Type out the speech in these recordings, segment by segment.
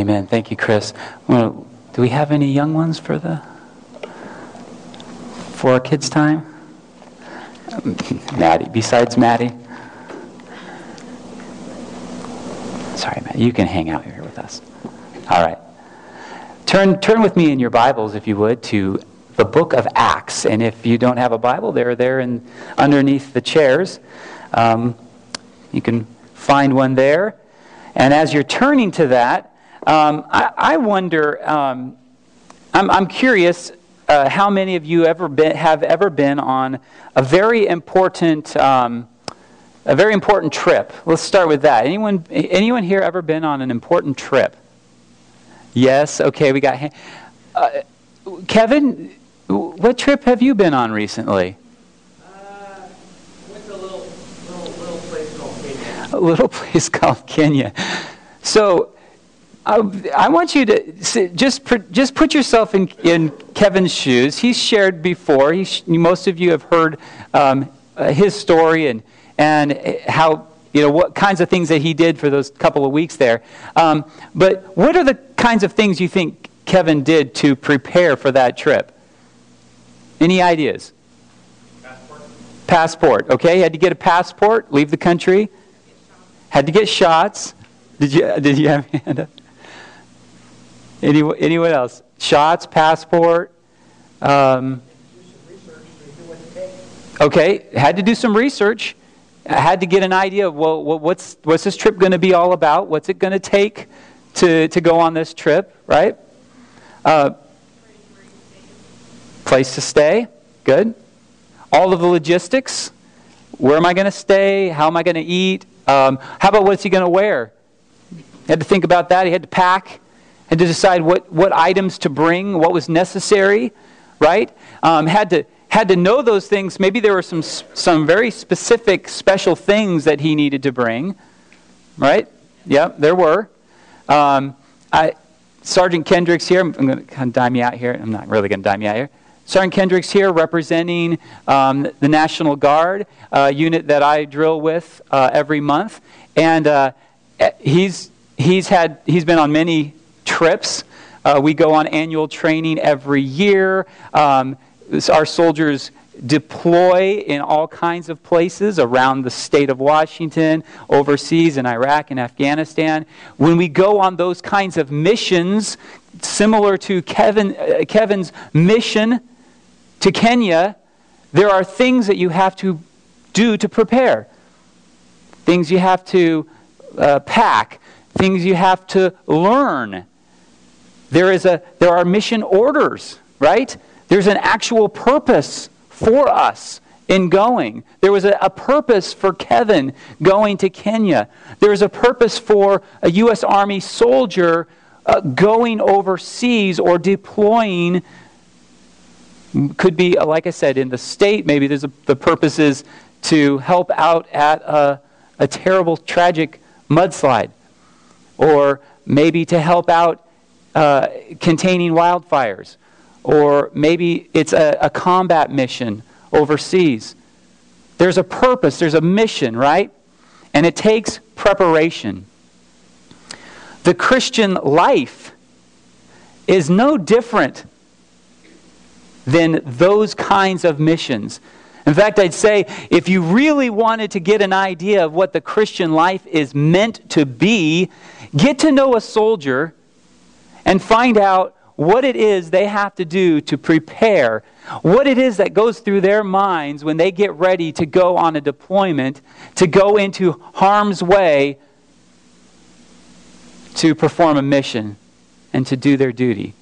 Amen. Thank you, Chris. Well, do we have any young ones for the for our kids' time? Maddie. Besides Maddie. Sorry, Matt. You can hang out here with us. All right. Turn turn with me in your Bibles, if you would, to the book of Acts. And if you don't have a Bible, they're there in, underneath the chairs. Um, you can find one there. And as you're turning to that, um, I, I, wonder, um, I'm, I'm, curious uh, how many of you ever been, have ever been on a very important, um, a very important trip. Let's start with that. Anyone, anyone here ever been on an important trip? Yes. Okay, we got. Uh, Kevin, what trip have you been on recently? Uh, went a little, little, little place called Kenya. A little place called Kenya. So, I want you to just just put yourself in, in Kevin's shoes. He's shared before. Most of you have heard um, his story and and how you know what kinds of things that he did for those couple of weeks there. Um, but what are the kinds of things you think Kevin did to prepare for that trip? Any ideas? Passport. Passport. Okay, had to get a passport, leave the country. Had to get shots. Did you? Did you have? Any, anyone else? Shots, passport. Um, okay, had to do some research. I had to get an idea of well, what's what's this trip going to be all about? What's it going to take to to go on this trip? Right. Uh, Place to stay? Good. All of the logistics? Where am I going to stay? How am I going to eat? Um, how about what's he going to wear? He had to think about that. He had to pack. Had to decide what, what items to bring, what was necessary, right? Um, had to had to know those things. Maybe there were some some very specific, special things that he needed to bring, right? Yeah, there were. Um, I, Sergeant Kendricks here. I'm, going to kind of dime you out here. I'm not really going to dime you out here. Sergeant Kendricks here representing um, the National Guard uh, unit that I drill with uh, every month. And uh, he's, he's, had, he's been on many trips. Uh, we go on annual training every year. Um, our soldiers deploy in all kinds of places around the state of Washington, overseas in Iraq and Afghanistan. When we go on those kinds of missions, similar to Kevin, uh, Kevin's mission to Kenya, there are things that you have to do to prepare. Things you have to uh, pack, things you have to learn. There, is a, there are mission orders, right? There's an actual purpose for us in going. There was a, a, purpose for Kevin going to Kenya. There was a purpose for a U.S. Army soldier uh, going overseas or deploying could be, like I said, in the state. Maybe there's a, the purpose is to help out at a, a terrible, tragic mudslide, or maybe to help out uh, containing wildfires, or maybe it's a, a combat mission overseas. There's a purpose, there's a mission, right? And it takes preparation. The Christian life is no different than those kinds of missions. In fact, I'd say if you really wanted to get an idea of what the Christian life is meant to be, get to know a soldier and find out what it is they have to do to prepare, what it is that goes through their minds when they get ready to go on a deployment, to go into harm's way to perform a mission and to do their duty.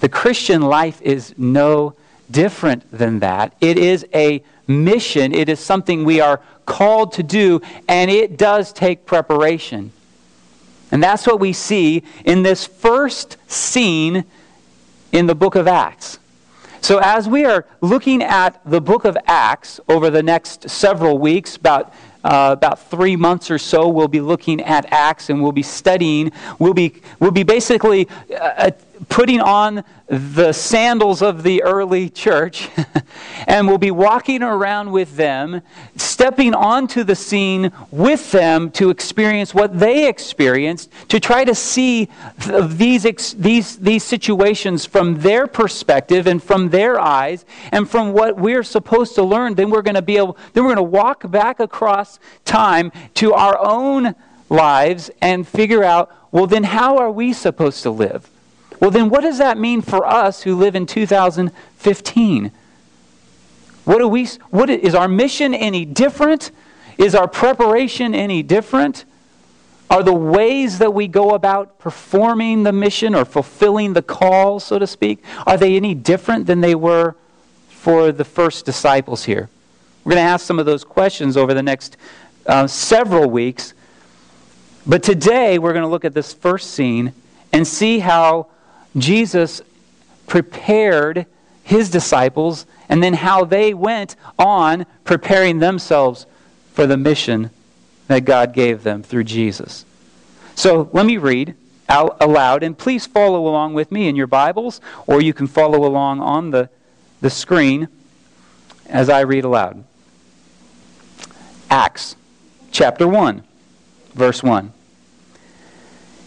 The Christian life is no different than that. It is a mission, it is something we are called to do, and it does take preparation. And that's what we see in this first scene in the book of Acts. So, as we are looking at the book of Acts over the next several weeks, about uh, about three months or so, we'll be looking at Acts and we'll be studying. We'll be, we'll be basically uh, putting on the sandals of the early church and will be walking around with them, stepping onto the scene with them to experience what they experienced, to try to see these, these, these situations from their perspective and from their eyes and from what we're supposed to learn. Then we're going to be able, then we're going to walk back across time to our own lives and figure out, well, then how are we supposed to live? Well, then what does that mean for us who live in 2015? What do we, what, is our mission any different? Is our preparation any different? Are the ways that we go about performing the mission or fulfilling the call, so to speak, are they any different than they were for the first disciples here? We're going to ask some of those questions over the next uh, several weeks. But today, we're going to look at this first scene and see how Jesus prepared his disciples and then how they went on preparing themselves for the mission that God gave them through Jesus. So let me read out aloud, and please follow along with me in your Bibles, or you can follow along on the, the screen as I read aloud. Acts chapter 1, verse 1.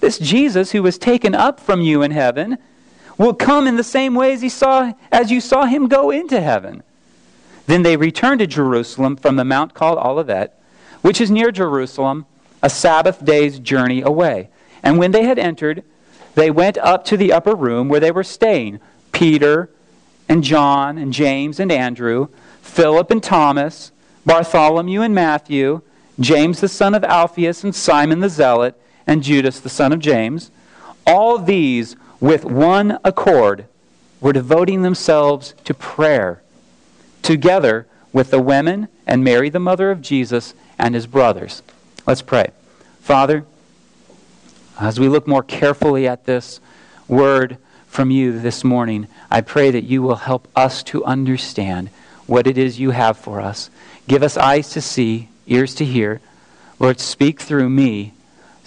This Jesus who was taken up from you in heaven will come in the same way as, he saw, as you saw him go into heaven. Then they returned to Jerusalem from the mount called Olivet, which is near Jerusalem, a Sabbath day's journey away. And when they had entered, they went up to the upper room where they were staying Peter and John and James and Andrew, Philip and Thomas, Bartholomew and Matthew, James the son of Alphaeus and Simon the Zealot and Judas, the son of James, all these with one accord were devoting themselves to prayer, together with the women and Mary, the mother of Jesus, and his brothers. Let's pray. Father, as we look more carefully at this word from you this morning, I pray that you will help us to understand what it is you have for us. Give us eyes to see, ears to hear. Lord, speak through me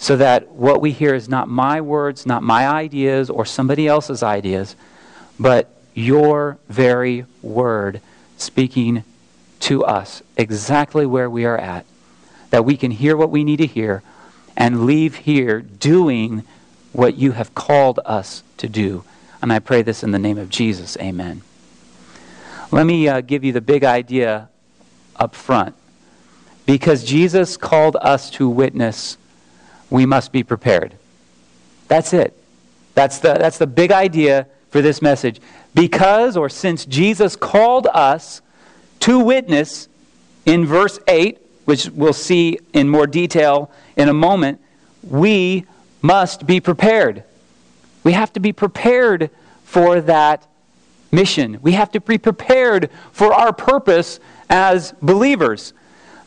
so that what we hear is not my words, not my ideas or somebody else's ideas, but your very word speaking to us exactly where we are at. That we can hear what we need to hear and leave here doing what you have called us to do. And I pray this in the name of Jesus. Amen. Let me uh, give you the big idea up front. Because Jesus called us to witness we must be prepared. That's it. That's the, that's the big idea for this message. Because or since Jesus called us to witness in verse 8, which we'll see in more detail in a moment, we must be prepared. We have to be prepared for that mission. We have to be prepared for our purpose as believers.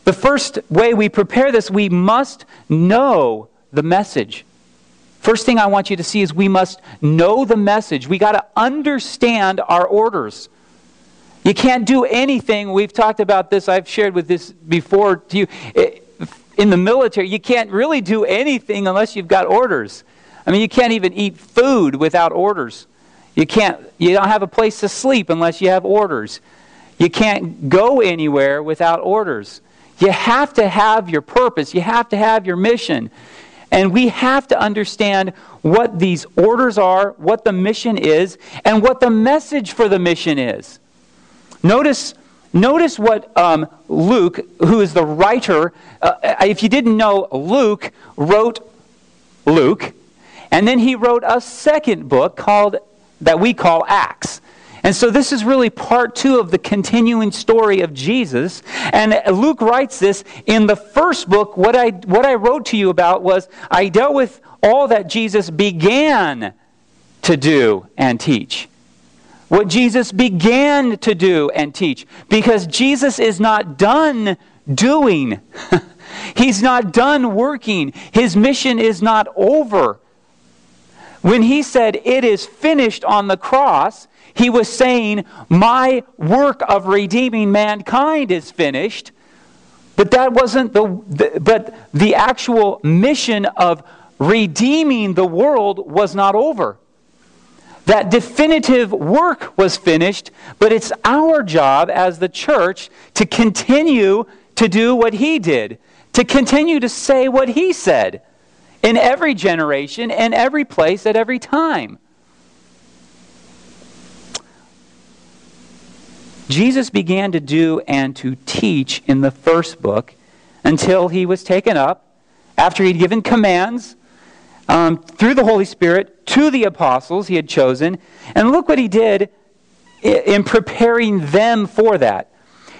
The first way we prepare this, we must know the message. First thing I want you to see is we must know the message. We got to understand our orders. You can't do anything. We've talked about this. I've shared with this before to you. In the military, you can't really do anything unless you've got orders. I mean, you can't even eat food without orders. You can't you don't have a place to sleep unless you have orders. You can't go anywhere without orders. You have to have your purpose. You have to have your mission. And we have to understand what these orders are, what the mission is, and what the message for the mission is. Notice, notice what um, Luke, who is the writer, uh, if you didn't know, Luke wrote Luke, and then he wrote a second book called that we call Acts. And so this is really part two of the continuing story of Jesus. And Luke writes this in the first book. What I, what I wrote to you about was I dealt with all that Jesus began to do and teach. What Jesus began to do and teach. Because Jesus is not done doing. He's not done working. His mission is not over. When he said, It is finished on the cross, he was saying, My work of redeeming mankind is finished. But that wasn't the, the, but the actual mission of redeeming the world was not over. That definitive work was finished, but it's our job as the church to continue to do what he did, to continue to say what he said in every generation, in every place, at every time. Jesus began to do and to teach in the first book until he was taken up, after he'd given commands um, through the Holy Spirit to the apostles he had chosen. And look what he did in preparing them for that.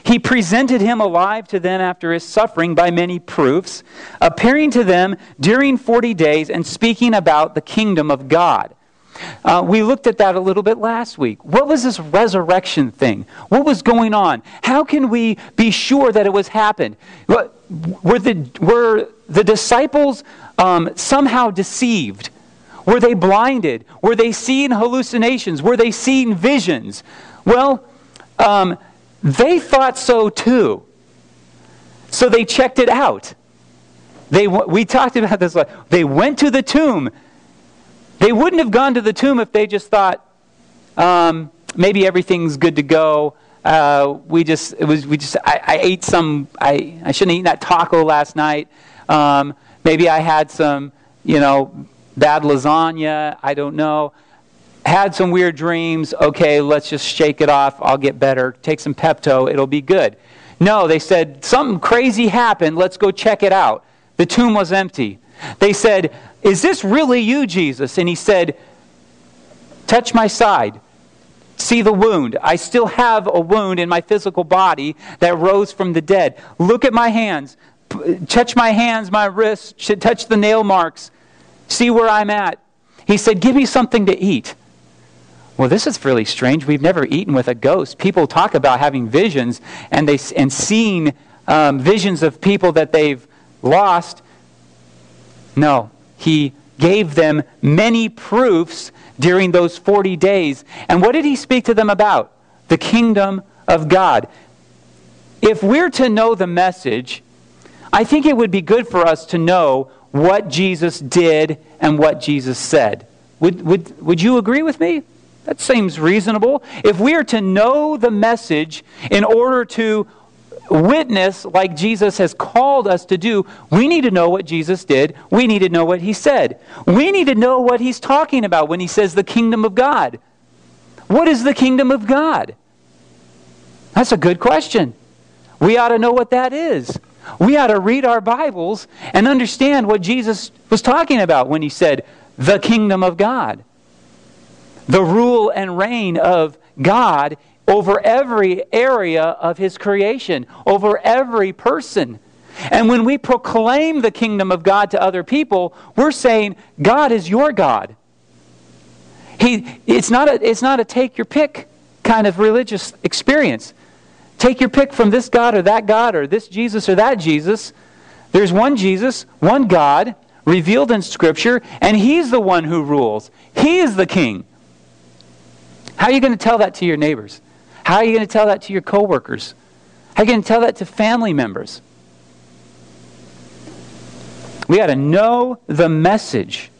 He presented him alive to them after his suffering by many proofs, appearing to them during 40 days and speaking about the kingdom of God. Uh, we looked at that a little bit last week. What was this resurrection thing? What was going on? How can we be sure that it was happened? Were the, were the disciples um, somehow deceived? Were they blinded? Were they seeing hallucinations? Were they seeing visions? Well, um, they thought so too. So they checked it out. They, we talked about this. They went to the tomb. They wouldn't have gone to the tomb if they just thought, um, maybe everything's good to go. Uh, we just, it was, we just, I, I, ate some, I, I shouldn't have eaten that taco last night. Um, maybe I had some, you know, bad lasagna. I don't know had some weird dreams. Okay, let's just shake it off. I'll get better. Take some Pepto. It'll be good. No, they said, something crazy happened. Let's go check it out. The tomb was empty. They said, Is this really you, Jesus? And he said, Touch my side. See the wound. I still have a wound in my physical body that rose from the dead. Look at my hands. Touch my hands, my wrists. Touch the nail marks. See where I'm at. He said, Give me something to eat. Well, this is really strange. We've never eaten with a ghost. People talk about having visions and, they, and seeing um, visions of people that they've lost. No, he gave them many proofs during those 40 days. And what did he speak to them about? The kingdom of God. If we're to know the message, I think it would be good for us to know what Jesus did and what Jesus said. Would, would, would you agree with me? That seems reasonable. If we are to know the message in order to witness like Jesus has called us to do, we need to know what Jesus did. We need to know what he said. We need to know what he's talking about when he says the kingdom of God. What is the kingdom of God? That's a good question. We ought to know what that is. We ought to read our Bibles and understand what Jesus was talking about when he said, the kingdom of God the rule and reign of God over every area of His creation, over every person. And when we proclaim the kingdom of God to other people, we're saying, God is your God. He, it's, not a, it's not a take your pick kind of religious experience. Take your pick from this God or that God or this Jesus or that Jesus. There's one Jesus, one God, revealed in Scripture, and He's the one who rules. He is the king. How are you going to tell that to your neighbors? How are you going to tell that to your coworkers? How are you going to tell that to family members? We got to know the message.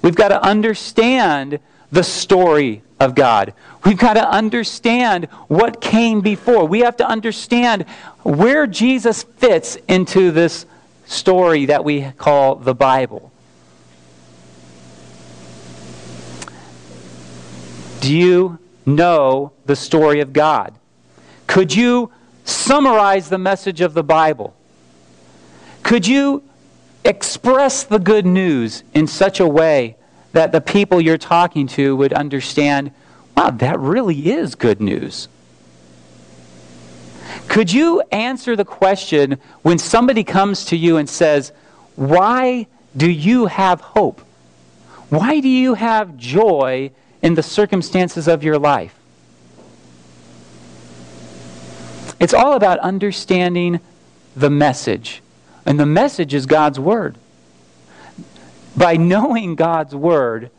We've got to understand the story of God. We've got to understand what came before. We have to understand where Jesus fits into this story that we call the Bible. Do you know the story of God? Could you summarize the message of the Bible? Could you express the good news in such a way that the people you're talking to would understand, wow, that really is good news? Could you answer the question when somebody comes to you and says, Why do you have hope? Why do you have joy in the circumstances of your life? It's all about understanding the message. And the message is God's Word. By knowing God's Word,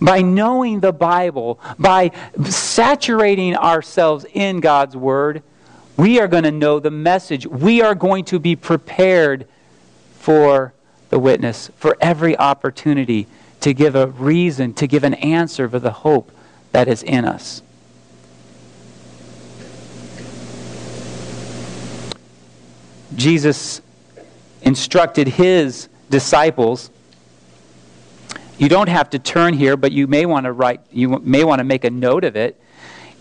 by knowing the Bible, by saturating ourselves in God's Word, we are going to know the message. We are going to be prepared for the witness, for every opportunity to give a reason, to give an answer for the hope that is in us. Jesus instructed his disciples. You don't have to turn here, but you may want to write, you may want to make a note of it.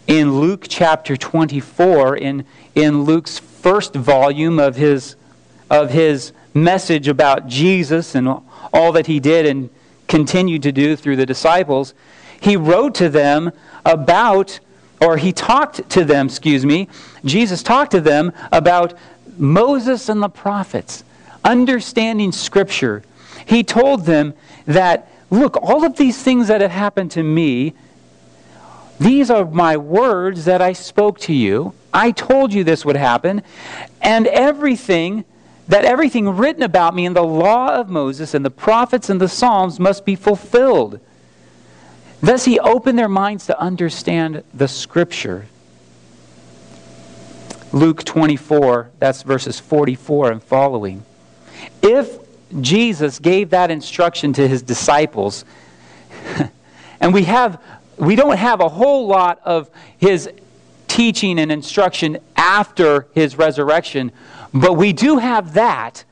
In Luke chapter 24, in, in Luke's first volume of his, of his message about Jesus and all that he did and continued to do through the disciples, he wrote to them about, or he talked to them, excuse me, Jesus talked to them about Moses and the prophets understanding Scripture, he told them that, look, all of these things that have happened to me, these are my words that I spoke to you. I told you this would happen. And everything, that everything written about me in the law of Moses and the prophets and the Psalms must be fulfilled. Thus, he opened their minds to understand the Scripture. Luke 24, that's verses 44 and following. If Jesus gave that instruction to his disciples, and we have we don't have a whole lot of his teaching and instruction after his resurrection, but we do have that.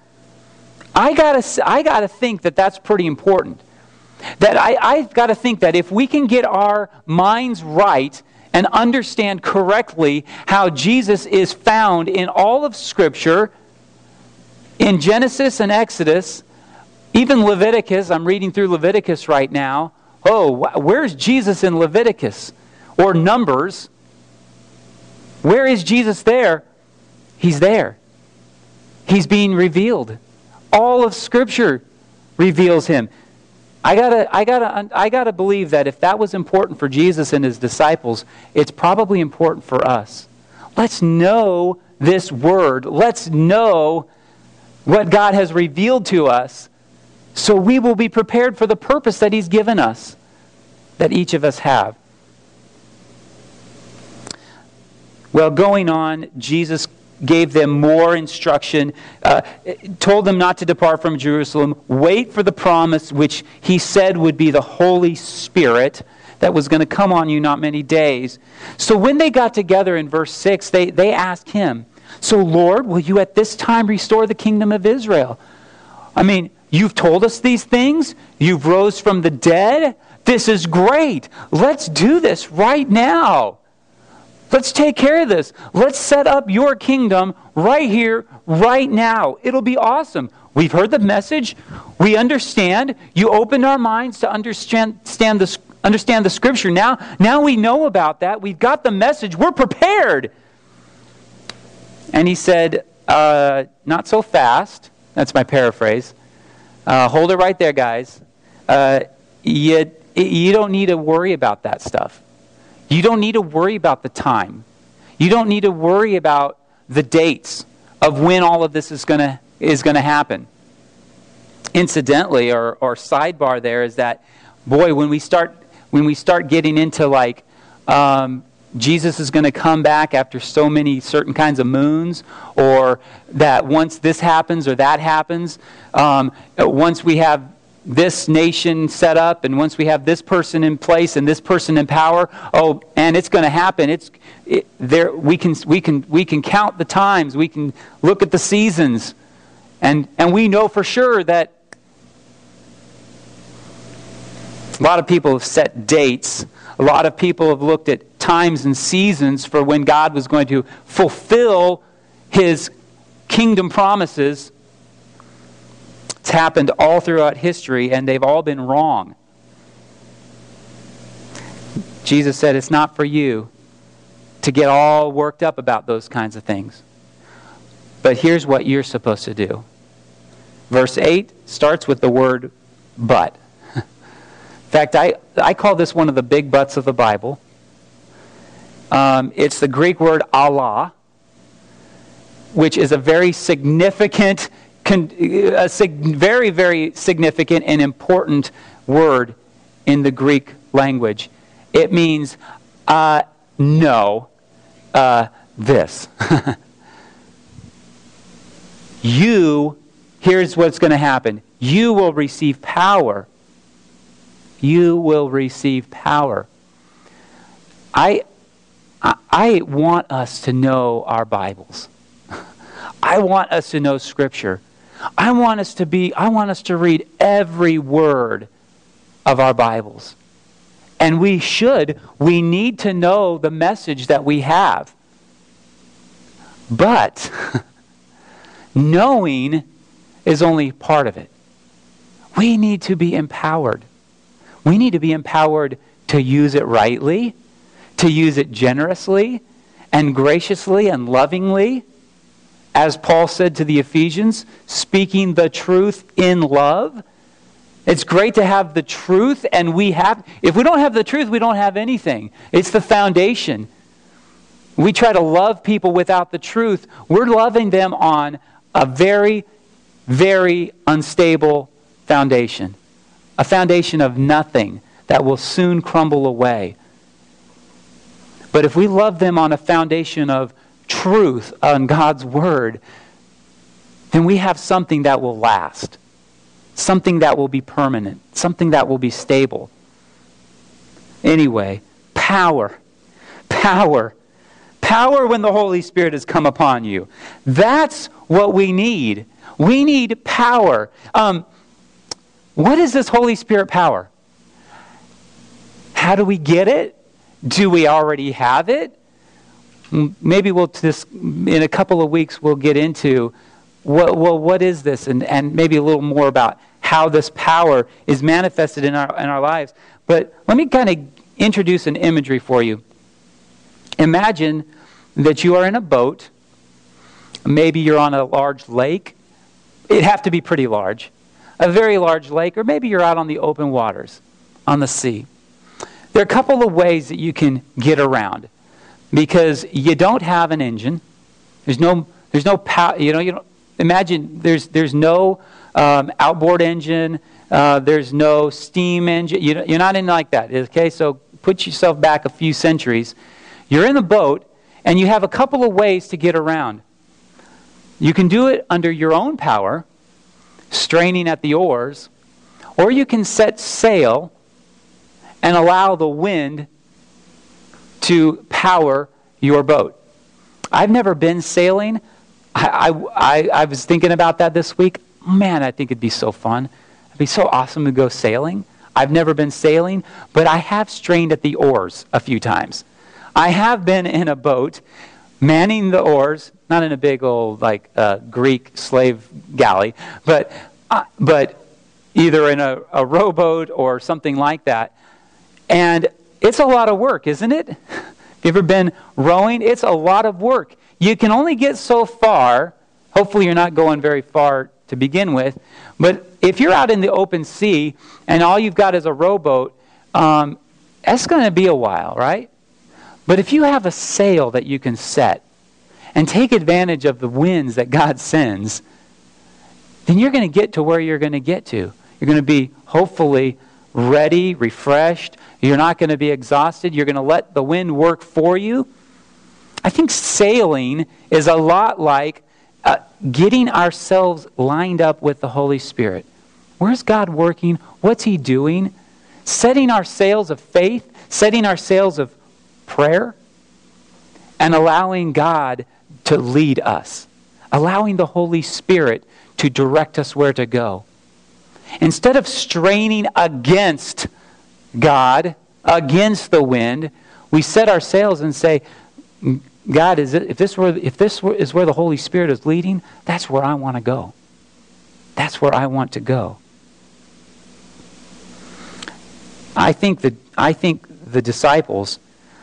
I gotta, I gotta think that that's pretty important. That I, I've got to think that if we can get our minds right and understand correctly how Jesus is found in all of Scripture, in Genesis and Exodus, even Leviticus, I'm reading through Leviticus right now. Oh, where's Jesus in Leviticus? Or Numbers? Where is Jesus there? He's there. He's being revealed. All of Scripture reveals him. I gotta, I gotta, I gotta believe that if that was important for Jesus and his disciples, it's probably important for us. Let's know this word. Let's know what God has revealed to us so we will be prepared for the purpose that He's given us, that each of us have. Well, going on, Jesus gave them more instruction, uh, told them not to depart from Jerusalem, wait for the promise which He said would be the Holy Spirit that was going to come on you not many days. So when they got together in verse 6, they, they asked Him, so, Lord, will you at this time restore the kingdom of Israel? I mean, you've told us these things. You've rose from the dead. This is great. Let's do this right now. Let's take care of this. Let's set up your kingdom right here, right now. It'll be awesome. We've heard the message. We understand. You opened our minds to understand, the, understand the scripture. Now, now we know about that. We've got the message. We're prepared. And he said, uh, Not so fast. That's my paraphrase. Uh, hold it right there, guys. Uh, you, you don't need to worry about that stuff. You don't need to worry about the time. You don't need to worry about the dates of when all of this is going to is going to happen. incidentally, or, or sidebar there, is that, boy, when we start, when we start getting into like, um, Jesus is going to come back after so many certain kinds of moons, or that once this happens or that happens, um, once we have this nation set up and once we have this person in place and this person in power oh and it's going to happen. It's it, there we can we can we can count the times. We can look at the seasons. And and we know for sure that a lot of people have set dates. A lot of people have looked at times and seasons for when God was going to fulfill his kingdom promises it's happened all throughout history, and they've all been wrong. Jesus said, It's not for you to get all worked up about those kinds of things. But here's what you're supposed to do. Verse 8 starts with the word but. In fact, I, I call this one of the big buts of the Bible. Um, it's the Greek word alla, which is a very significant a very, very significant and important word in the Greek language. It means uh, no, uh, this. you, here's what's going to happen you will receive power. You will receive power. I, I want us to know our Bibles. I want us to know Scripture. I want us to be, I want us to read every word of our Bibles. And we should, we need to know the message that we have. But knowing is only part of it. We need to be empowered. We need to be empowered to use it rightly, to use it generously and graciously and lovingly as Paul said to the Ephesians, speaking the truth in love. It's great to have the truth, and we have, if we don't have the truth, we don't have anything. It's the foundation. We try to love people without the truth. We're loving them on a very, very unstable foundation, a foundation of nothing that will soon crumble away. But if we love them on a foundation of truth on God's Word, then we have something that will last, something that will be permanent, something that will be stable. Anyway, power. Power. Power when the Holy Spirit has come upon you. That's what we need. We need power. Um, what is this Holy Spirit power? How do we get it? Do we already have it? Maybe we'll just in a couple of weeks we'll get into what, well, what is this? And, and maybe a little more about how this power is manifested in our, in our lives. But let me kind of introduce an imagery for you. Imagine that you are in a boat. Maybe you're on a large lake. It'd have to be pretty large. A very large lake or maybe you're out on the open waters on the sea. There are a couple of ways that you can get around because you don't have an engine. There's no, there's no power. You know, you don't, imagine there's, there's no um, outboard engine. Uh, there's no steam engine. You, you're not in like that. Okay, so put yourself back a few centuries. You're in the boat, and you have a couple of ways to get around. You can do it under your own power, straining at the oars, or you can set sail and allow the wind to power your boat. I've never been sailing. I, I, I, was thinking about that this week. Man, I think it'd be so fun. It'd be so awesome to go sailing. I've never been sailing, but I have strained at the oars a few times. I have been in a boat manning the oars, not in a big old like uh, Greek slave galley, but uh, but either in a, a rowboat or something like that. And it's a lot of work, isn't it? You ever been rowing? It's a lot of work. You can only get so far. Hopefully, you're not going very far to begin with. But if you're out in the open sea and all you've got is a rowboat, um, that's going to be a while, right? But if you have a sail that you can set and take advantage of the winds that God sends, then you're going to get to where you're going to get to. You're going to be hopefully ready, refreshed. You're not going to be exhausted. You're going to let the wind work for you. I think sailing is a lot like uh, getting ourselves lined up with the Holy Spirit. Where's God working? What's He doing? Setting our sails of faith, setting our sails of prayer, and allowing God to lead us, allowing the Holy Spirit to direct us where to go. Instead of straining against God, against the wind, we set our sails and say, God, is it, if this, were, if this were, is where the Holy Spirit is leading, that's where I want to go. That's where I want to go. I think that I think the disciples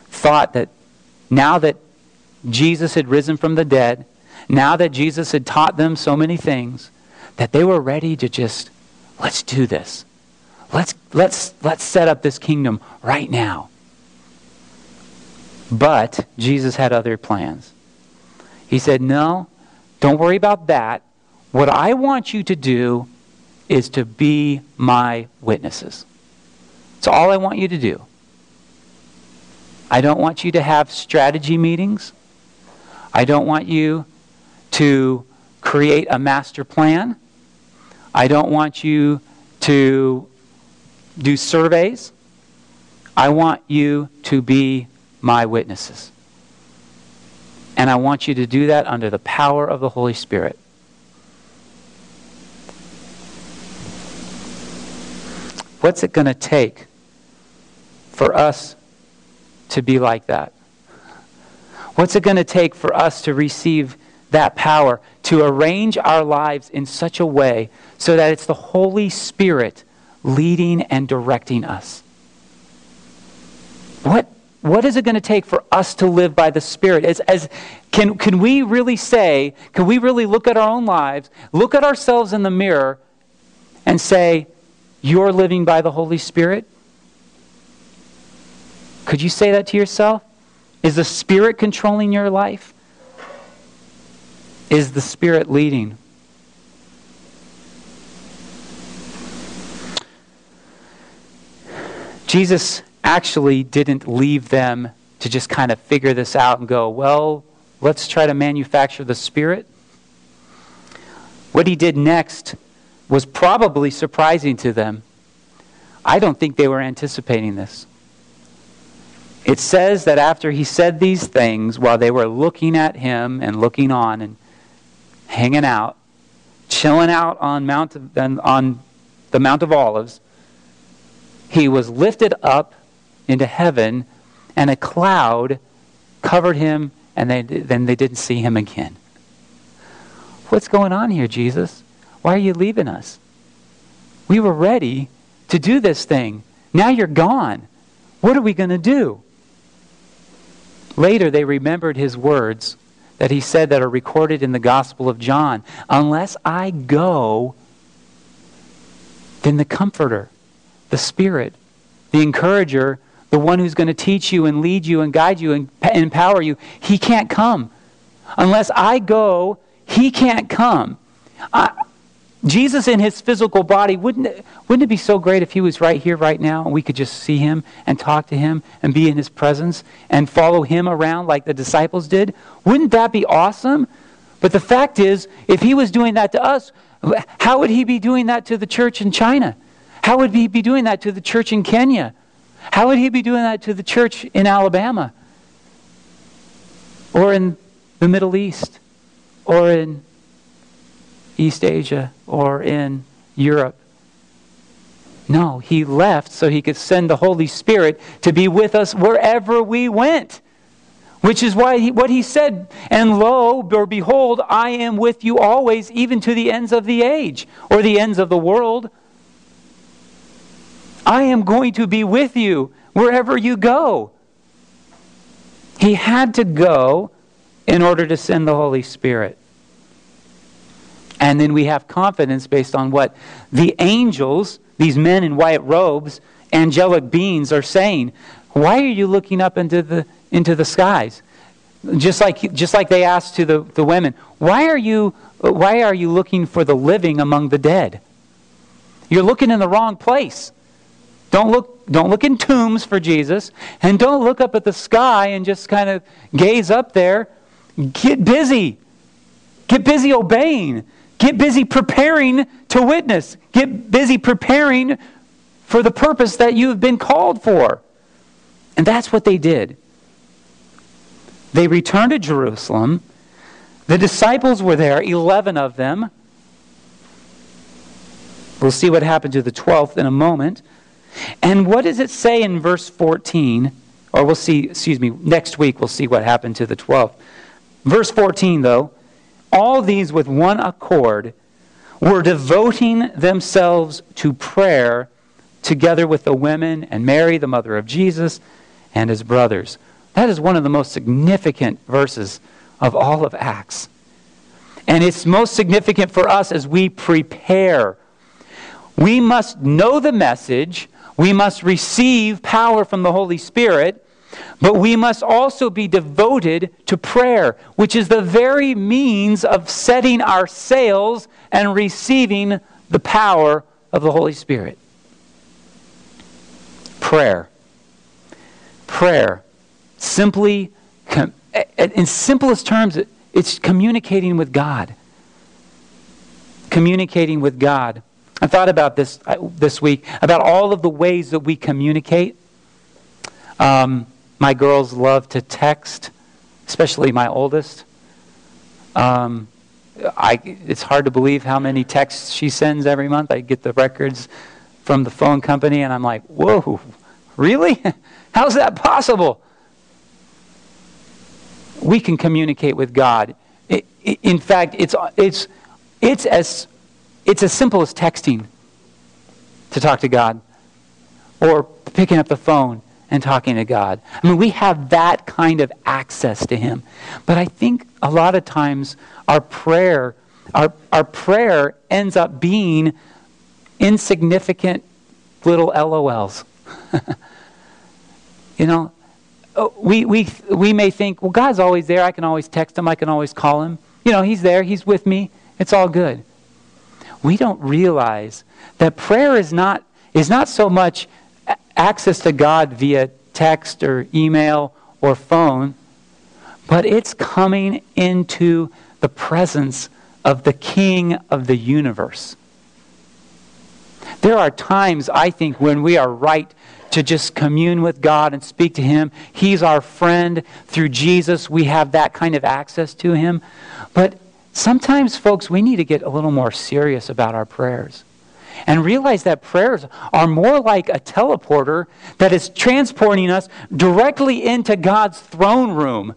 thought that now that Jesus had risen from the dead, now that Jesus had taught them so many things, that they were ready to just let's do this. Let's let's let's set up this kingdom right now. But Jesus had other plans. He said, "No, don't worry about that. What I want you to do is to be my witnesses." That's all I want you to do. I don't want you to have strategy meetings. I don't want you to create a master plan. I don't want you to do surveys. I want you to be my witnesses. And I want you to do that under the power of the Holy Spirit. What's it going to take for us to be like that? What's it going to take for us to receive that power, to arrange our lives in such a way so that it's the Holy Spirit leading and directing us? What, what is it going to take for us to live by the Spirit? As, as, can, can we really say, can we really look at our own lives, look at ourselves in the mirror, and say, You're living by the Holy Spirit? Could you say that to yourself? Is the Spirit controlling your life? Is the Spirit leading? Jesus actually didn't leave them to just kind of figure this out and go, well, let's try to manufacture the Spirit. What he did next was probably surprising to them. I don't think they were anticipating this. It says that after he said these things, while they were looking at him and looking on and hanging out, chilling out on, Mount, on the Mount of Olives, he was lifted up into heaven, and a cloud covered him, and they, then they didn't see him again. What's going on here, Jesus? Why are you leaving us? We were ready to do this thing. Now you're gone. What are we going to do? Later, they remembered his words that he said that are recorded in the Gospel of John Unless I go, then the Comforter, the Spirit, the Encourager, the one who's going to teach you and lead you and guide you and empower you, he can't come. Unless I go, he can't come. I, Jesus in his physical body, wouldn't it, wouldn't it be so great if he was right here, right now, and we could just see him and talk to him and be in his presence and follow him around like the disciples did? Wouldn't that be awesome? But the fact is, if he was doing that to us, how would he be doing that to the church in China? How would he be doing that to the church in Kenya? How would he be doing that to the church in Alabama? Or in the Middle East? Or in East Asia or in Europe. No, he left so he could send the Holy Spirit to be with us wherever we went. Which is why he, what he said, and lo, or behold, I am with you always, even to the ends of the age, or the ends of the world. I am going to be with you wherever you go. He had to go in order to send the Holy Spirit. And then we have confidence based on what the angels, these men in white robes, angelic beings, are saying. Why are you looking up into the, into the skies? Just like, just like they asked to the, the women, why are you why are you looking for the living among the dead? You're looking in the wrong place. Don't look, don't look in tombs for Jesus, and don't look up at the sky and just kind of gaze up there. Get busy. Get busy obeying. Get busy preparing to witness. Get busy preparing for the purpose that you have been called for. And that's what they did. They returned to Jerusalem. The disciples were there, 11 of them. We'll see what happened to the 12th in a moment. And what does it say in verse 14? Or we'll see, excuse me, next week we'll see what happened to the 12th. Verse 14, though, all these with one accord were devoting themselves to prayer together with the women and Mary, the mother of Jesus, and his brothers. That is one of the most significant verses of all of Acts. And it's most significant for us as we prepare. We must know the message, we must receive power from the Holy Spirit, but we must also be devoted to prayer, which is the very means of setting our sails and receiving the power of the Holy Spirit. Prayer. Prayer. Simply, in simplest terms, it's communicating with God. Communicating with God. I thought about this uh, this week about all of the ways that we communicate. Um, my girls love to text, especially my oldest. Um, I, it's hard to believe how many texts she sends every month. I get the records from the phone company, and I'm like, whoa, really? How's that possible? We can communicate with God. in fact, it's, it's, it's, as, it's as simple as texting to talk to God or picking up the phone and talking to God. I mean, we have that kind of access to Him. But I think a lot of times our prayer, our, our prayer ends up being insignificant little LOLs. you know, oh, we, we, we may think, well, God's always there. I can always text Him, I can always call Him. You know, He's there, He's with me. It's all good. We don't realize that prayer is not, is not so much access to God via text or email or phone, but it's coming into the presence of the King of the universe. There are times, I think, when we are right to just commune with God and speak to Him. He's our friend. Through Jesus, we have that kind of access to Him. But sometimes, folks, we need to get a little more serious about our prayers and realize that prayers are more like a teleporter that is transporting us directly into God's throne room.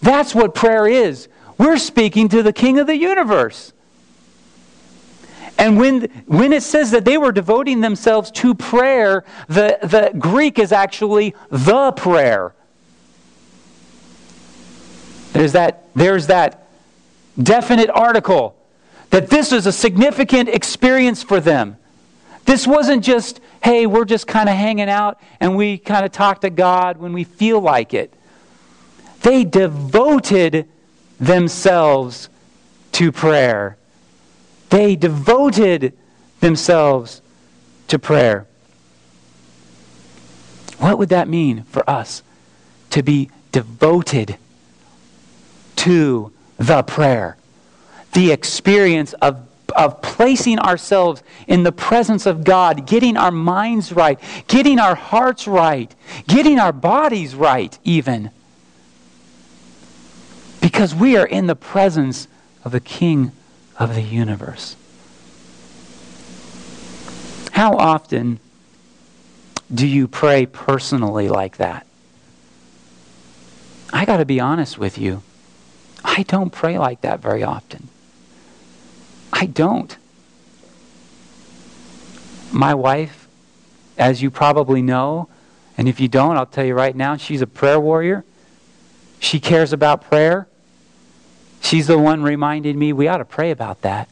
That's what prayer is. We're speaking to the King of the universe. And when, when it says that they were devoting themselves to prayer, the, the Greek is actually the prayer. There's that, there's that definite article that this was a significant experience for them. This wasn't just, hey, we're just kind of hanging out and we kind of talk to God when we feel like it. They devoted themselves to prayer. They devoted themselves to prayer. What would that mean for us to be devoted to the prayer? The experience of, of placing ourselves in the presence of God, getting our minds right, getting our hearts right, getting our bodies right, even. Because we are in the presence of the King of the universe. How often do you pray personally like that? I got to be honest with you. I don't pray like that very often. I don't. My wife, as you probably know, and if you don't, I'll tell you right now, she's a prayer warrior. She cares about prayer. She's the one reminding me we ought to pray about that.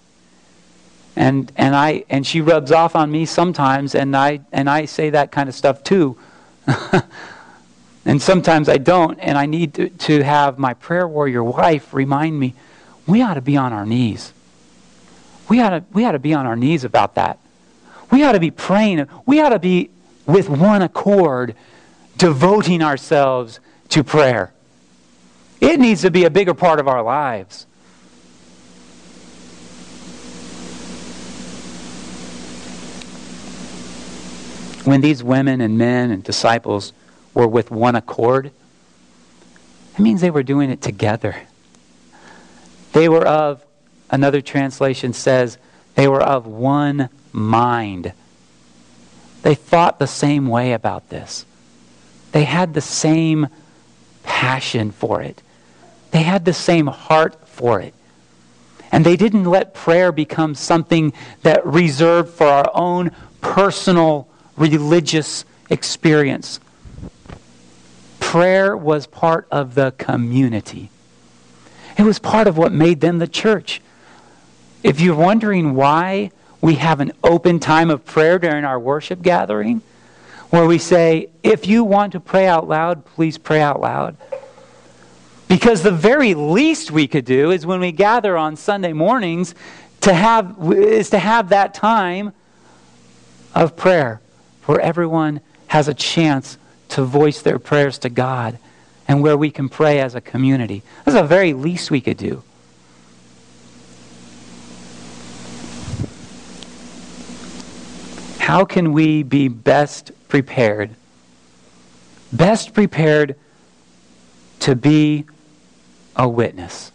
And and I and she rubs off on me sometimes and I and I say that kind of stuff too. and sometimes I don't and I need to, to have my prayer warrior wife remind me we ought to be on our knees. We ought to, we ought to be on our knees about that. We ought to be praying. We ought to be with one accord devoting ourselves to prayer. It needs to be a bigger part of our lives. When these women and men and disciples were with one accord, it means they were doing it together. They were of, another translation says, they were of one mind. They thought the same way about this. They had the same passion for it. They had the same heart for it. And they didn't let prayer become something that reserved for our own personal religious experience. Prayer was part of the community. It was part of what made them the church. If you're wondering why we have an open time of prayer during our worship gathering, where we say, if you want to pray out loud, please pray out loud. Because the very least we could do is when we gather on Sunday mornings to have is to have that time of prayer where everyone has a chance to voice their prayers to God and where we can pray as a community. That's the very least we could do. How can we be best prepared? Best prepared to be a witness.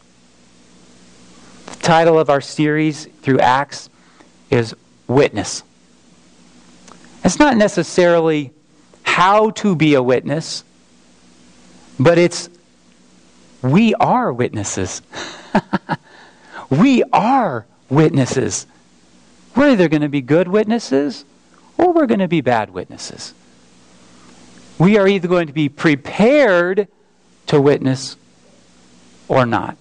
The title of our series through Acts is Witness. It's not necessarily how to be a witness, but it's we are witnesses. we are witnesses. We're either going to be good witnesses or we're going to be bad witnesses. We are either going to be prepared to witness or not.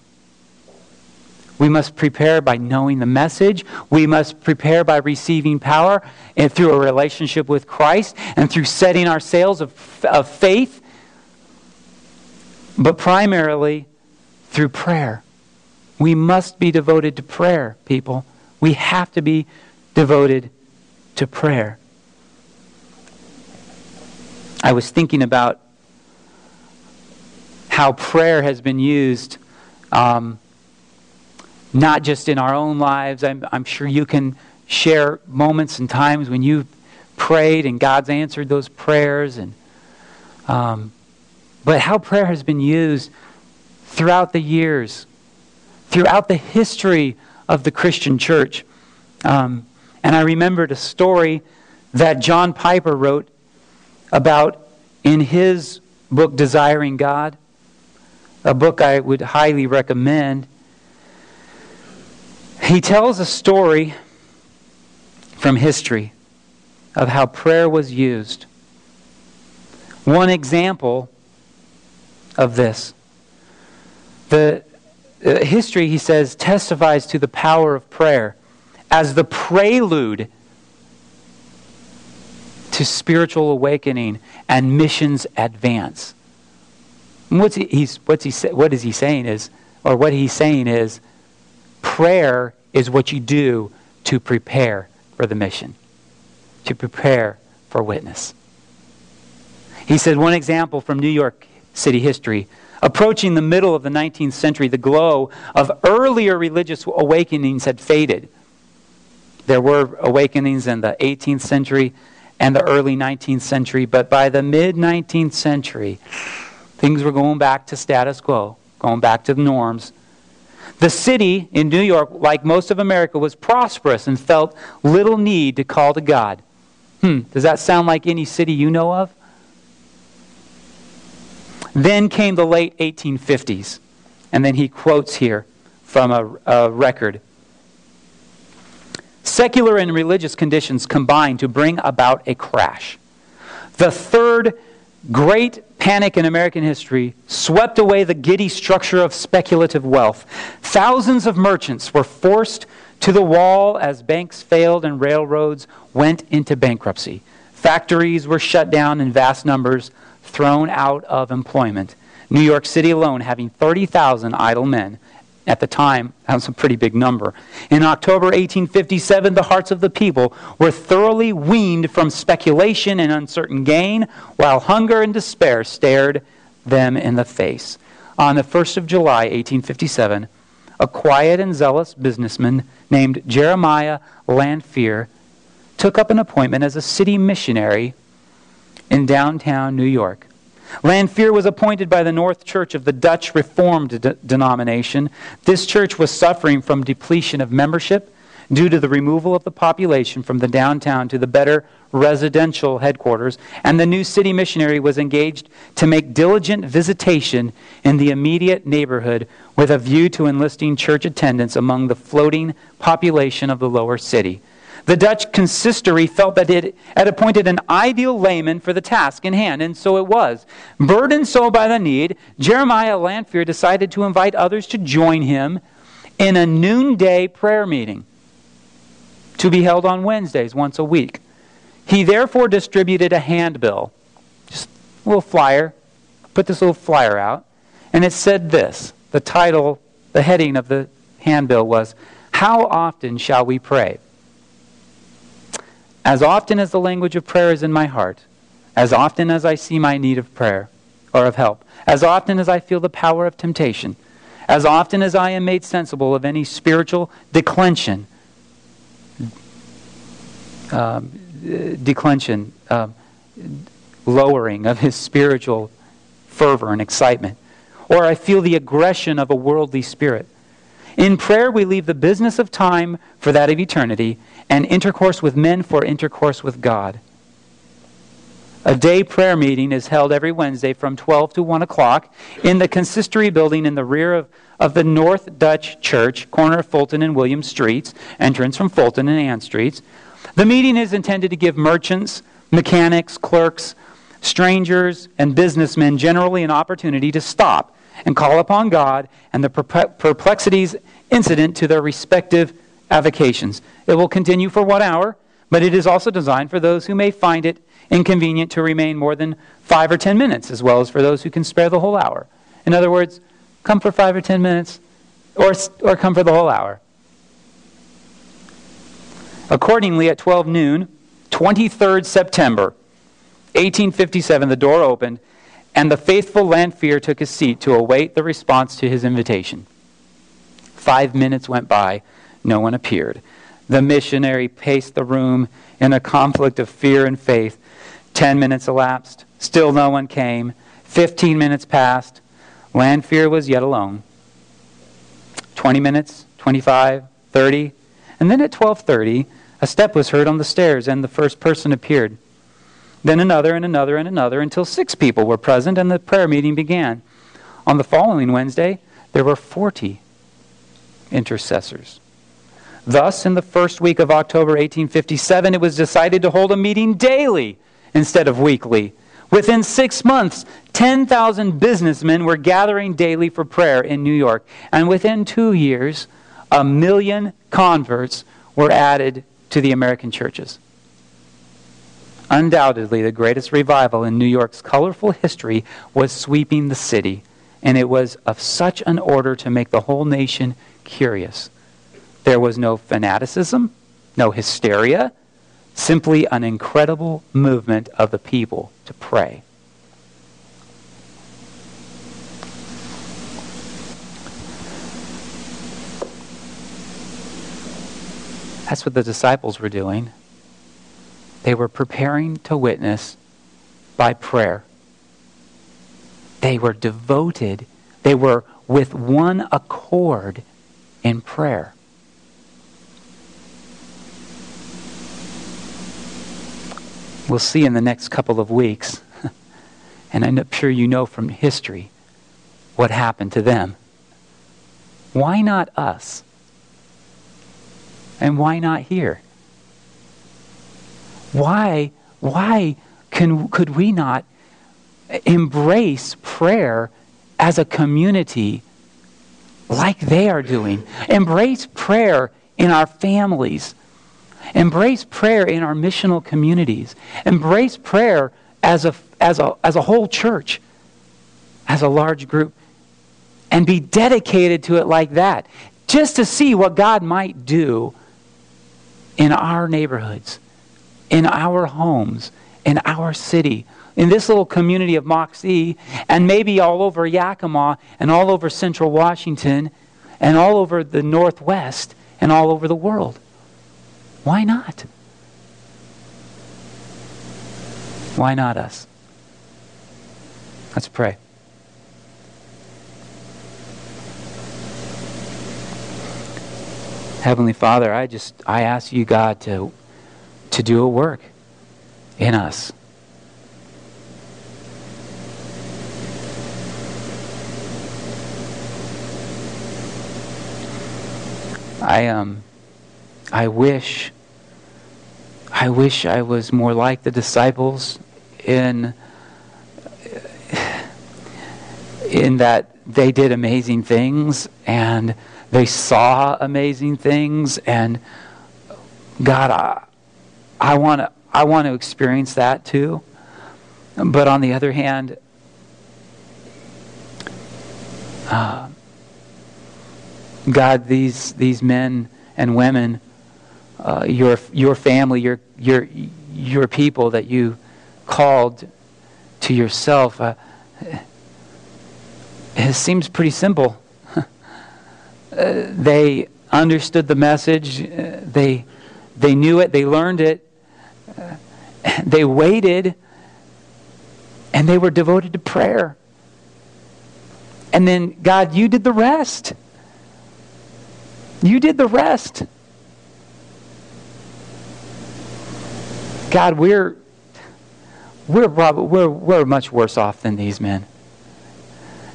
We must prepare by knowing the message. We must prepare by receiving power and through a relationship with Christ and through setting our sails of, of faith, but primarily through prayer. We must be devoted to prayer, people. We have to be devoted to prayer. I was thinking about how prayer has been used, um, not just in our own lives. I'm, I'm sure you can share moments and times when you prayed and God's answered those prayers, and um, but how prayer has been used throughout the years, throughout the history of the Christian church. Um, and I remembered a story that John Piper wrote about in his book, Desiring God, a book I would highly recommend. He tells a story from history of how prayer was used. One example of this. The uh, history, he says, testifies to the power of prayer as the prelude to spiritual awakening and missions advance. what's he, he's, what's he, what is he saying is, or what he's saying is, prayer is what you do to prepare for the mission, to prepare for witness. He said one example from New York City history. Approaching the middle of the 19th century, the glow of earlier religious awakenings had faded. There were awakenings in the 18th century, and the early 19th century, but by the mid 19th century, things were going back to status quo, going back to the norms. The city in New York, like most of America, was prosperous and felt little need to call to God. Hmm, does that sound like any city you know of? Then came the late 1850s, and then he quotes here from a, a record Secular and religious conditions combine to bring about a crash. The third great panic in American history swept away the giddy structure of speculative wealth. Thousands of merchants were forced to the wall as banks failed and railroads went into bankruptcy. Factories were shut down in vast numbers, thrown out of employment. New York City alone having 30,000 idle men At the time, that was a pretty big number. In October 1857, the hearts of the people were thoroughly weaned from speculation and uncertain gain, while hunger and despair stared them in the face. On the 1st of July, 1857, a quiet and zealous businessman named Jeremiah Lanphier took up an appointment as a city missionary in downtown New York. Lanphier was appointed by the North Church of the Dutch Reformed de- denomination. This church was suffering from depletion of membership due to the removal of the population from the downtown to the better residential headquarters, and the new city missionary was engaged to make diligent visitation in the immediate neighborhood with a view to enlisting church attendance among the floating population of the lower city. The Dutch consistory felt that it had appointed an ideal layman for the task in hand, and so it was. Burdened so by the need, Jeremiah Lanphier decided to invite others to join him in a noonday prayer meeting to be held on Wednesdays once a week. He therefore distributed a handbill, just a little flyer, put this little flyer out, and it said this. The title, the heading of the handbill was, How Often Shall We Pray? As often as the language of prayer is in my heart, as often as I see my need of prayer or of help, as often as I feel the power of temptation, as often as I am made sensible of any spiritual declension, um, declension, um, lowering of his spiritual fervor and excitement, or I feel the aggression of a worldly spirit. In prayer, we leave the business of time for that of eternity, and intercourse with men for intercourse with God. A day prayer meeting is held every Wednesday from 12 to 1 o'clock in the consistory building in the rear of, of the North Dutch Church, corner of Fulton and William Streets, entrance from Fulton and Ann Streets. The meeting is intended to give merchants, mechanics, clerks, strangers, and businessmen generally an opportunity to stop and call upon God and the perplexities incident to their respective avocations. It will continue for one hour, but it is also designed for those who may find it inconvenient to remain more than five or ten minutes, as well as for those who can spare the whole hour. In other words, come for five or ten minutes, or, or come for the whole hour. Accordingly, at 12 noon, 23rd September, 1857, the door opened, and the faithful Lanphier took his seat to await the response to his invitation. Five minutes went by. No one appeared. The missionary paced the room in a conflict of fear and faith. Ten minutes elapsed. Still no one came. Fifteen minutes passed. Lanphier was yet alone. Twenty minutes, twenty-five, thirty, and then at twelve thirty, a step was heard on the stairs, and the first person appeared. Then another and another and another until six people were present, and the prayer meeting began. On the following Wednesday, there were forty intercessors. Thus, in the first week of October 1857, it was decided to hold a meeting daily instead of weekly. Within six months, 10,000 businessmen were gathering daily for prayer in New York. And within two years, a million converts were added to the American churches. Undoubtedly, the greatest revival in New York's colorful history was sweeping the city, and it was of such an order to make the whole nation curious. There was no fanaticism, no hysteria, simply an incredible movement of the people to pray. That's what the disciples were doing. They were preparing to witness by prayer. They were devoted. They were with one accord in prayer. We'll see in the next couple of weeks, and I'm sure you know from history what happened to them. Why not us? And why not here? Why, why can, could we not embrace prayer as a community like they are doing? Embrace prayer in our families. Embrace prayer in our missional communities. Embrace prayer as a, as a, as a whole church, as a large group. and be dedicated to it like that, just to see what God might do in our neighborhoods, in our homes, in our city, in this little community of Moxee, and maybe all over Yakima, and all over central Washington, and all over the Northwest, and all over the world. Why not? Why not us? Let's pray. Heavenly Father, I just I ask you, God, to to do a work in us. I um I wish I wish I was more like the disciples in in that they did amazing things and they saw amazing things and God I, I want to I want to experience that too. But on the other hand uh, God these these men and women uh, your your family your your your people that you called to yourself uh, it seems pretty simple. uh, they understood the message, uh, they, they knew it, they learned it, uh, they waited, and they were devoted to prayer. And then, God, you did the rest. You did the rest. God, we're we're, we're, we're much worse off than these men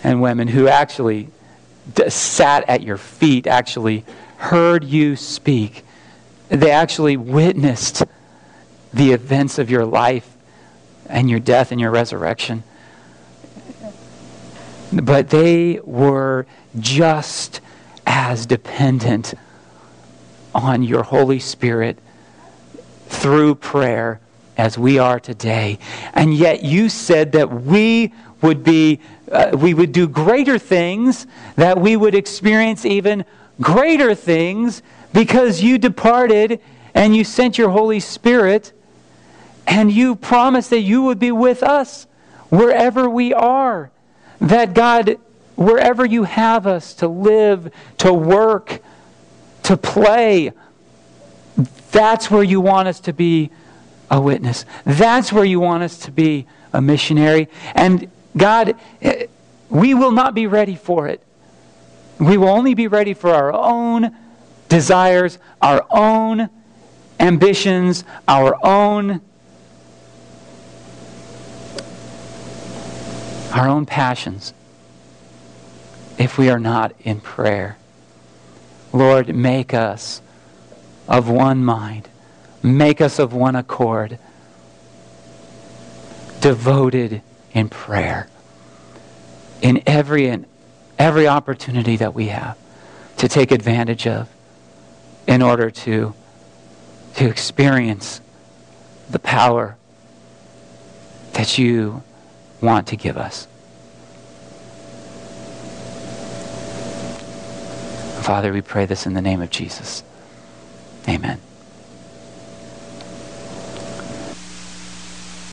and women who actually sat at your feet, actually heard you speak. They actually witnessed the events of your life and your death and your resurrection. But they were just as dependent on your Holy Spirit through prayer as we are today. And yet you said that we would be uh, we would do greater things, that we would experience even greater things because you departed and you sent your Holy Spirit and you promised that you would be with us wherever we are. That God, wherever you have us to live, to work, to play, that's where you want us to be a witness. That's where you want us to be a missionary. And God, eh, we will not be ready for it. We will only be ready for our own desires, our own ambitions, our own our own passions if we are not in prayer. Lord, make us of one mind. Make us of one accord. Devoted in prayer in every and every opportunity that we have to take advantage of in order to to experience the power that you want to give us. Father, we pray this in the name of Jesus. Amen.